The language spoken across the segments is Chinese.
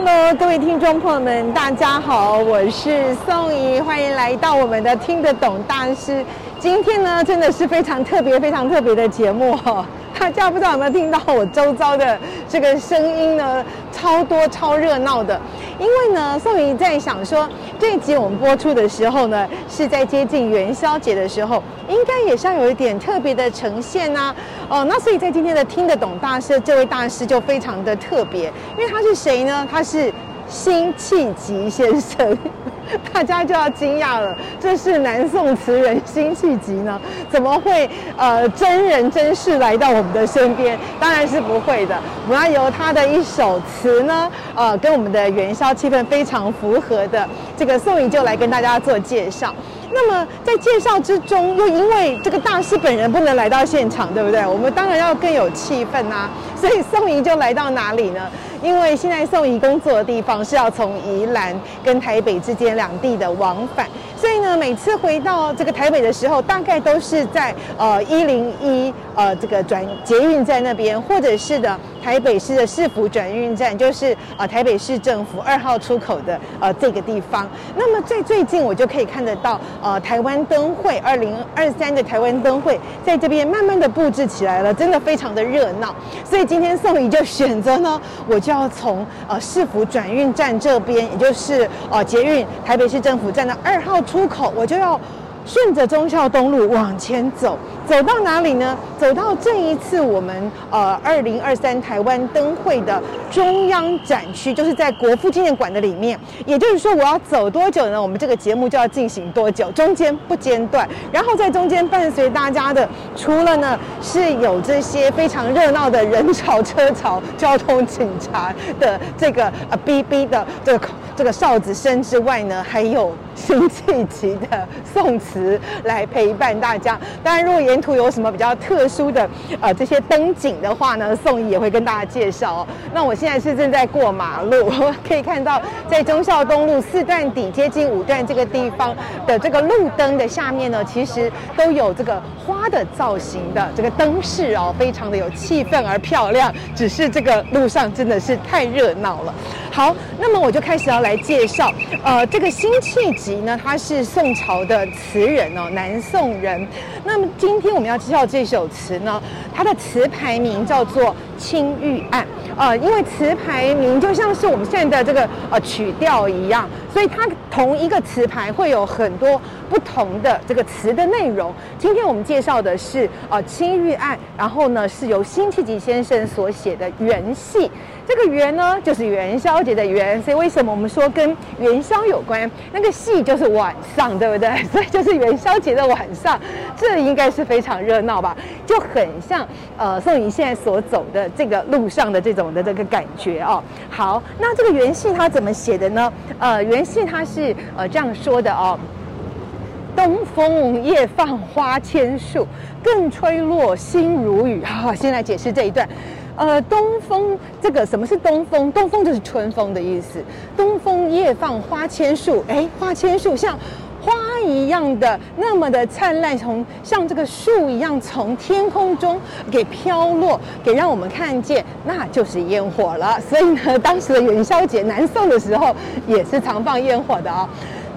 Hello，各位听众朋友们，大家好，我是宋怡，欢迎来到我们的听得懂大师。今天呢，真的是非常特别、非常特别的节目哈。大家不知道有没有听到我周遭的这个声音呢？超多、超热闹的。因为呢，宋怡在想说，这一集我们播出的时候呢，是在接近元宵节的时候，应该也是要有一点特别的呈现呐。哦，那所以在今天的听得懂大师，这位大师就非常的特别，因为他是谁呢？他是辛弃疾先生。大家就要惊讶了，这是南宋词人辛弃疾呢？怎么会呃真人真事来到我们的身边？当然是不会的。我们要由他的一首词呢，呃，跟我们的元宵气氛非常符合的，这个宋怡就来跟大家做介绍。那么在介绍之中，又因为这个大师本人不能来到现场，对不对？我们当然要更有气氛啊，所以宋怡就来到哪里呢？因为现在宋怡工作的地方是要从宜兰跟台北之间两地的往返，所以呢，每次回到这个台北的时候，大概都是在呃一零一呃这个转捷运在那边，或者是的台北市的市府转运站，就是呃台北市政府二号出口的呃这个地方。那么在最近，我就可以看得到呃台湾灯会二零二三的台湾灯会在这边慢慢的布置起来了，真的非常的热闹。所以今天宋怡就选择呢，我。就要从呃市府转运站这边，也就是呃捷运台北市政府站的二号出口，我就要顺着忠孝东路往前走。走到哪里呢？走到这一次我们呃二零二三台湾灯会的中央展区，就是在国父纪念馆的里面。也就是说，我要走多久呢？我们这个节目就要进行多久，中间不间断。然后在中间伴随大家的，除了呢是有这些非常热闹的人潮车潮、交通警察的这个呃哔哔的这个这个哨子声之外呢，还有辛弃疾的宋词来陪伴大家。当然，如果沿途有什么比较特殊的呃这些灯景的话呢，宋怡也会跟大家介绍哦。那我现在是正在过马路，可以看到在忠孝东路四段底接近五段这个地方的这个路灯的下面呢，其实都有这个花的造型的这个灯饰哦，非常的有气氛而漂亮。只是这个路上真的是太热闹了。好，那么我就开始要来介绍，呃，这个辛弃疾呢，他是宋朝的词人哦，南宋人。那么今天。今天我们要介绍这首词呢，它的词牌名叫做《青玉案》呃，因为词牌名就像是我们现在的这个呃曲调一样，所以它同一个词牌会有很多不同的这个词的内容。今天我们介绍的是呃《青玉案》，然后呢是由辛弃疾先生所写的元戏。这个元呢，就是元宵节的元，所以为什么我们说跟元宵有关？那个戏就是晚上，对不对？所以就是元宵节的晚上，这应该是非常热闹吧？就很像呃宋怡现在所走的这个路上的这种的这个感觉哦。好，那这个元戏它怎么写的呢？呃，元联系他是呃这样说的哦：东风夜放花千树，更吹落星如雨。好，先来解释这一段。呃，东风这个什么是东风？东风就是春风的意思。东风夜放花千树，哎，花千树像一样的那么的灿烂，从像这个树一样从天空中给飘落，给让我们看见，那就是烟火了。所以呢，当时的元宵节，南宋的时候也是常放烟火的啊、哦。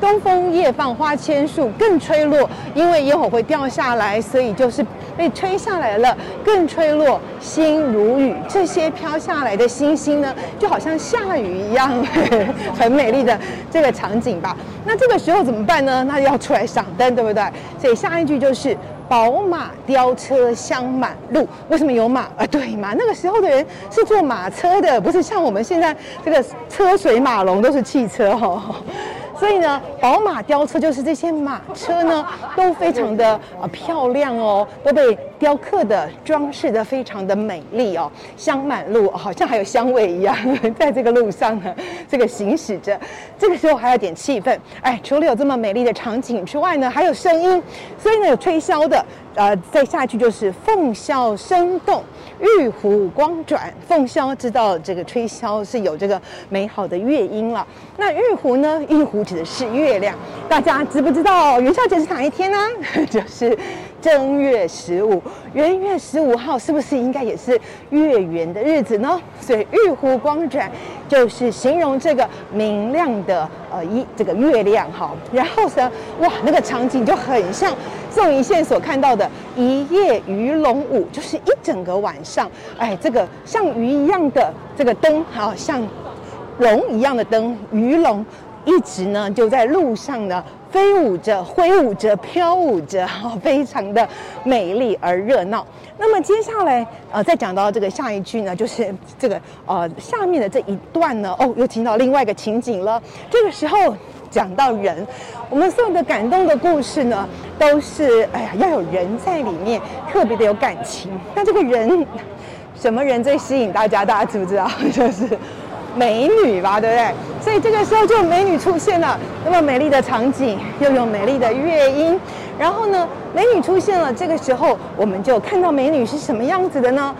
东风夜放花千树，更吹落，因为烟火会掉下来，所以就是。被吹下来了，更吹落星如雨。这些飘下来的星星呢，就好像下雨一样，很美丽的这个场景吧。那这个时候怎么办呢？那要出来赏灯，对不对？所以下一句就是“宝马雕车香满路”。为什么有马啊？对嘛，那个时候的人是坐马车的，不是像我们现在这个车水马龙都是汽车哦。所以呢，宝马雕车就是这些马车呢，都非常的啊漂亮哦，都被雕刻的装饰的非常的美丽哦，香满路好像还有香味一样，在这个路上呢，这个行驶着，这个时候还有点气氛。哎，除了有这么美丽的场景之外呢，还有声音，所以呢有吹箫的，呃，再下去就是凤箫声动，玉壶光转。凤箫知道这个吹箫是有这个美好的乐音了。那玉壶呢？玉壶指的是月亮。大家知不知道元宵节是哪一天呢？就是。正月十五，元月十五号是不是应该也是月圆的日子呢？所以玉壶光转就是形容这个明亮的呃一这个月亮哈。然后呢，哇，那个场景就很像宋怡宪所看到的一夜鱼龙舞，就是一整个晚上，哎，这个像鱼一样的这个灯，好像龙一样的灯，鱼龙一直呢就在路上呢。飞舞着，挥舞着，飘舞着，哈，非常的美丽而热闹。那么接下来，呃，再讲到这个下一句呢，就是这个呃下面的这一段呢，哦，又听到另外一个情景了。这个时候讲到人，我们所有的感动的故事呢，都是哎呀，要有人在里面，特别的有感情。那这个人，什么人最吸引大家？大家知不知道？就是。美女吧，对不对？所以这个时候就有美女出现了，那么美丽的场景，又有美丽的乐音，然后呢，美女出现了，这个时候我们就看到美女是什么样子的呢？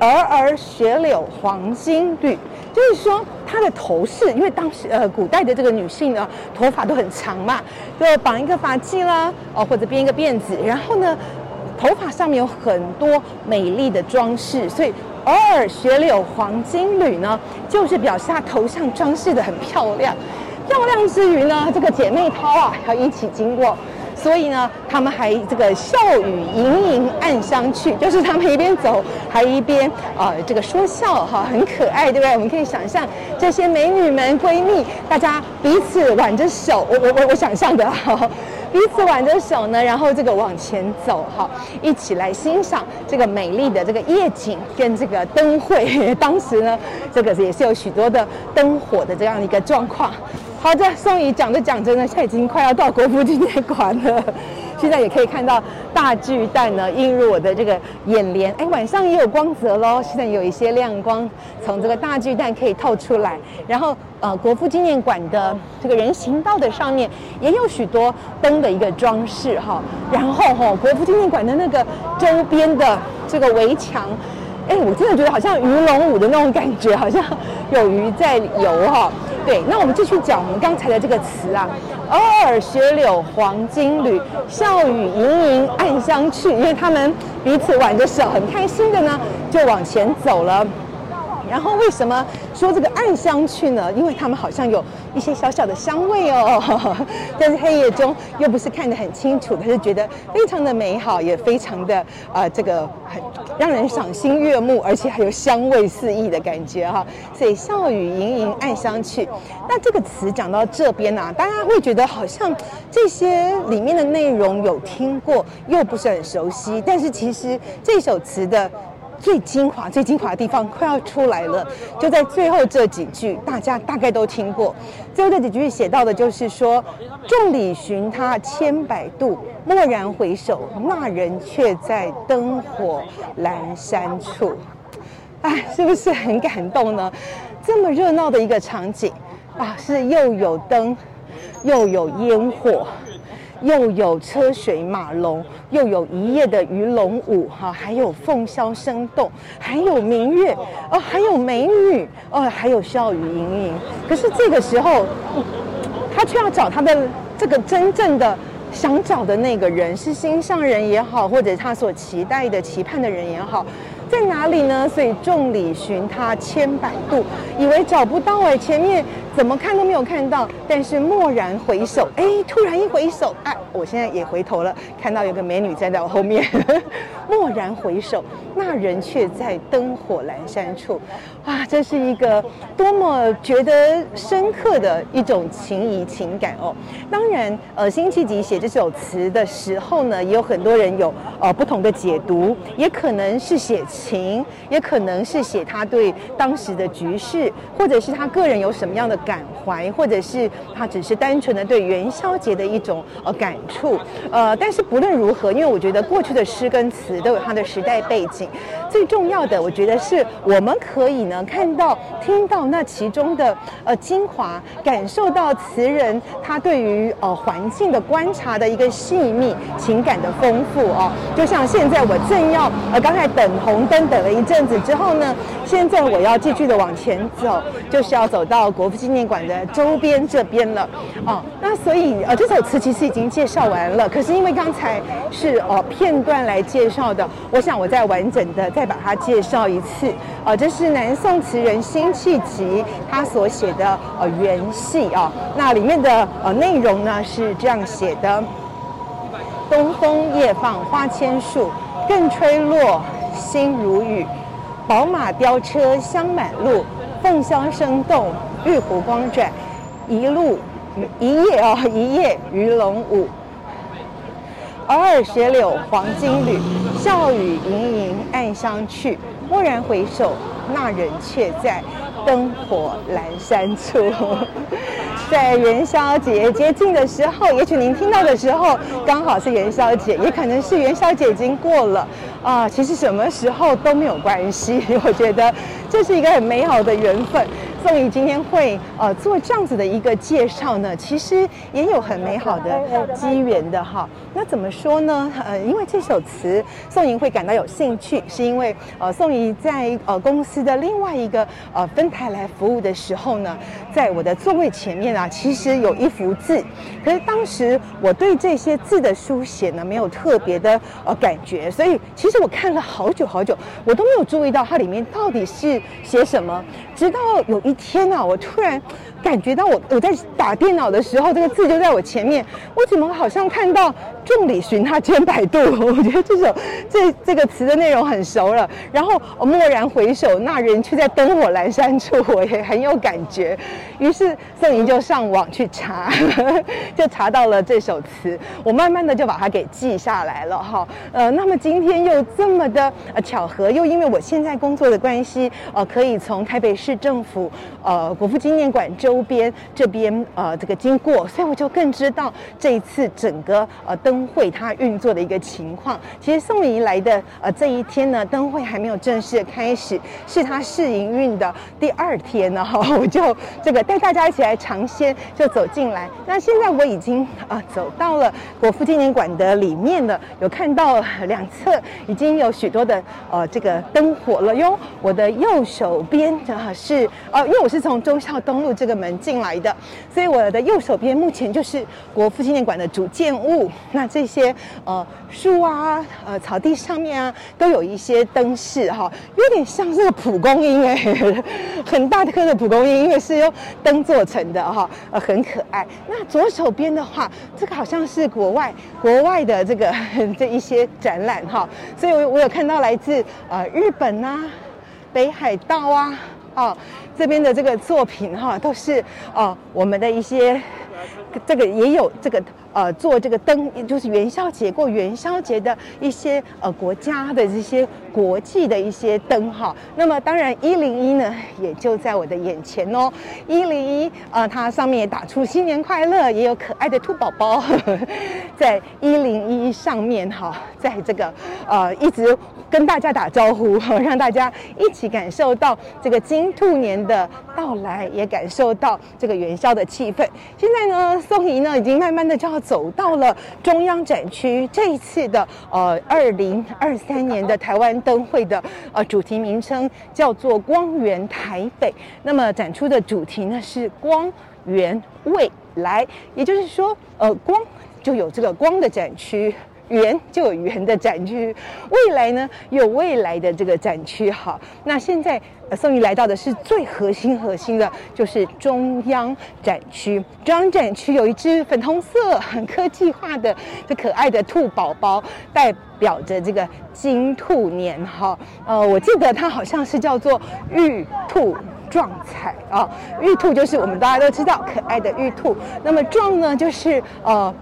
儿儿雪柳黄金缕，就是说她的头饰，因为当时呃古代的这个女性呢，头发都很长嘛，就绑一个发髻啦，哦或者编一个辫子，然后呢，头发上面有很多美丽的装饰，所以。偶尔雪柳黄金缕呢，就是表示她头上装饰得很漂亮。漂亮之余呢，这个姐妹淘啊要一起经过，所以呢，他们还这个笑语盈盈暗相去，就是他们一边走还一边啊、呃、这个说笑哈，很可爱，对不对？我们可以想象这些美女们闺蜜，大家彼此挽着手，我我我我想象的哈。彼此挽着手呢，然后这个往前走，哈，一起来欣赏这个美丽的这个夜景跟这个灯会。当时呢，这个也是有许多的灯火的这样一个状况。好的，宋怡讲着讲着呢，现在已经快要到国父纪念馆了。现在也可以看到大巨蛋呢映入我的这个眼帘，哎，晚上也有光泽喽。现在有一些亮光从这个大巨蛋可以透出来，然后呃，国父纪念馆的这个人行道的上面也有许多灯的一个装饰哈。然后哈、国父纪念馆的那个周边的这个围墙，哎，我真的觉得好像鱼龙舞的那种感觉，好像有鱼在游哈。对，那我们继续讲我们刚才的这个词啊。儿儿雪柳黄金缕，笑语盈盈暗香去。因为他们彼此挽着手，很开心的呢，就往前走了。然后为什么说这个暗香去呢？因为他们好像有一些小小的香味哦，但是黑夜中又不是看得很清楚，可是觉得非常的美好，也非常的啊、呃，这个很让人赏心悦目，而且还有香味四溢的感觉哈。所以笑语盈盈暗香去。那这个词讲到这边啊，大家会觉得好像这些里面的内容有听过，又不是很熟悉。但是其实这首词的。最精华、最精华的地方快要出来了，就在最后这几句，大家大概都听过。最后这几句写到的就是说：“众里寻他千百度，蓦然回首，那人却在灯火阑珊处。”哎，是不是很感动呢？这么热闹的一个场景啊，是又有灯，又有烟火。又有车水马龙，又有一夜的鱼龙舞，哈，还有凤箫声动，还有明月，哦，还有美女，哦，还有笑语盈盈。可是这个时候，他却要找他的这个真正的想找的那个人，是心上人也好，或者他所期待的、期盼的人也好。在哪里呢？所以众里寻他千百度，以为找不到哎，前面怎么看都没有看到。但是蓦然回首，哎，突然一回首，哎，我现在也回头了，看到有个美女站在我后面。蓦然回首，那人却在灯火阑珊处。啊，这是一个多么觉得深刻的一种情谊情感哦。当然，呃，辛弃疾写这首词的时候呢，也有很多人有呃不同的解读，也可能是写情，也可能是写他对当时的局势，或者是他个人有什么样的感怀，或者是他只是单纯的对元宵节的一种呃感处。呃，但是不论如何，因为我觉得过去的诗跟词都有它的时代背景。最重要的，我觉得是我们可以呢看到、听到那其中的呃精华，感受到词人他对于呃环境的观察的一个细腻、情感的丰富哦。就像现在我正要呃刚才等红灯等了一阵子之后呢，现在我要继续的往前走，就是要走到国父纪念馆的周边这边了哦。那所以呃这首词其实已经介绍完了，可是因为刚才是呃片段来介绍的，我想我再完整的在再把它介绍一次啊、这是南宋词人辛弃疾他所写的呃元戏啊，那里面的呃内容呢是这样写的：东风夜放花千树，更吹落，星如雨。宝马雕车香满路，凤箫声动，玉壶光转，一路一夜哦，一夜鱼龙舞。偶尔雪柳黄金缕，笑语盈盈暗香去。蓦然回首，那人却在灯火阑珊处。在元宵节接近的时候，也许您听到的时候刚好是元宵节，也可能是元宵节已经过了啊。其实什么时候都没有关系，我觉得这是一个很美好的缘分。宋怡今天会呃做这样子的一个介绍呢，其实也有很美好的机缘的哈。那怎么说呢？呃，因为这首词宋怡会感到有兴趣，是因为呃宋怡在呃公司的另外一个呃分台来服务的时候呢，在我的座位前面啊，其实有一幅字，可是当时我对这些字的书写呢没有特别的呃感觉，所以其实我看了好久好久，我都没有注意到它里面到底是写什么，直到有一。天呐！我突然感觉到我我在打电脑的时候，这个字就在我前面。我怎么好像看到“众里寻他千百度”？我觉得这首这这个词的内容很熟了。然后我蓦然回首，那人却在灯火阑珊处，我也很有感觉。于是宋莹就上网去查，就查到了这首词。我慢慢的就把它给记下来了哈。呃，那么今天又这么的呃巧合，又因为我现在工作的关系，呃，可以从台北市政府。呃，国父纪念馆周边这边呃，这个经过，所以我就更知道这一次整个呃灯会它运作的一个情况。其实宋怡来的呃这一天呢，灯会还没有正式开始，是他试营运的第二天呢哈，我就这个带大家一起来尝鲜，就走进来。那现在我已经啊、走到了国父纪念馆的里面了，有看到两侧已经有许多的呃这个灯火了哟。我的右手边啊是呃。因为我是从忠孝东路这个门进来的，所以我的右手边目前就是国父纪念馆的主建物。那这些呃树啊、呃草地上面啊，都有一些灯饰哈，有点像这个蒲公英哎，很大颗的蒲公英，因为是用灯做成的哈，呃很可爱。那左手边的话，这个好像是国外国外的这个 这一些展览哈，所以我我有看到来自呃日本啊、北海道啊。哦，这边的这个作品哈，都是哦我们的一些，这个也有这个呃做这个灯，就是元宵节过元宵节的一些呃国家的这些国际的一些灯哈。那么当然一零一呢，也就在我的眼前哦。一零一啊，它上面也打出新年快乐，也有可爱的兔宝宝呵呵 在一零一上面哈，在这个呃一直。跟大家打招呼，让大家一起感受到这个金兔年的到来，也感受到这个元宵的气氛。现在呢，宋怡呢已经慢慢的就要走到了中央展区。这一次的呃二零二三年的台湾灯会的呃主题名称叫做“光源台北”。那么展出的主题呢是“光源未来”，也就是说，呃，光就有这个光的展区。圆就有圆的展区，未来呢有未来的这个展区。哈，那现在宋怡来到的是最核心核心的，就是中央展区。中央展区有一只粉红色、很科技化的这可爱的兔宝宝，代表着这个金兔年。哈，呃，我记得它好像是叫做玉兔壮彩啊。玉兔就是我们大家都知道可爱的玉兔，那么壮呢就是呃。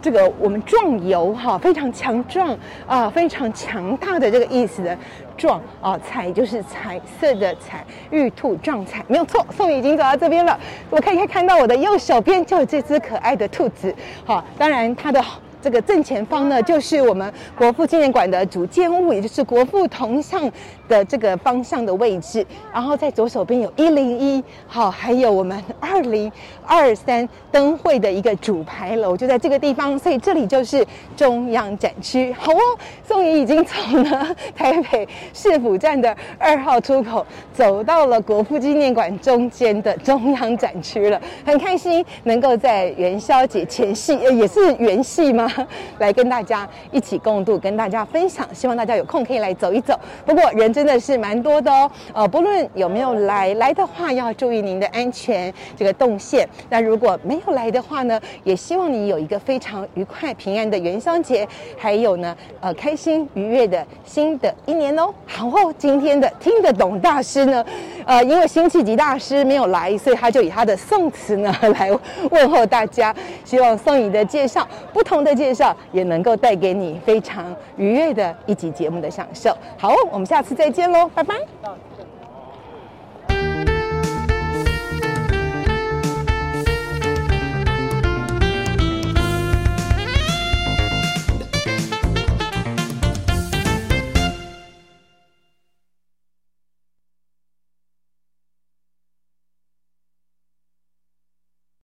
这个我们壮游哈，非常强壮啊，非常强大的这个意思的壮啊，彩就是彩色的彩，玉兔壮彩，没有错。宋雨已经走到这边了，我可以看到我的右手边就有这只可爱的兔子，好，当然它的。这个正前方呢，就是我们国父纪念馆的主建物，也就是国父铜像的这个方向的位置。然后在左手边有一零一，好，还有我们二零二三灯会的一个主牌楼，就在这个地方。所以这里就是中央展区。好哦，宋怡已经从了台北市府站的二号出口走到了国父纪念馆中间的中央展区了，很开心能够在元宵节前夕，呃，也是元夕吗？来跟大家一起共度，跟大家分享，希望大家有空可以来走一走。不过人真的是蛮多的哦，呃，不论有没有来，来的话要注意您的安全这个动线。那如果没有来的话呢，也希望你有一个非常愉快平安的元宵节，还有呢，呃，开心愉悦的新的一年哦。好哦，今天的听得懂大师呢，呃，因为辛弃疾大师没有来，所以他就以他的宋词呢来问候大家。希望宋怡的介绍不同的。介绍也能够带给你非常愉悦的一集节目的享受。好，我们下次再见喽，拜拜。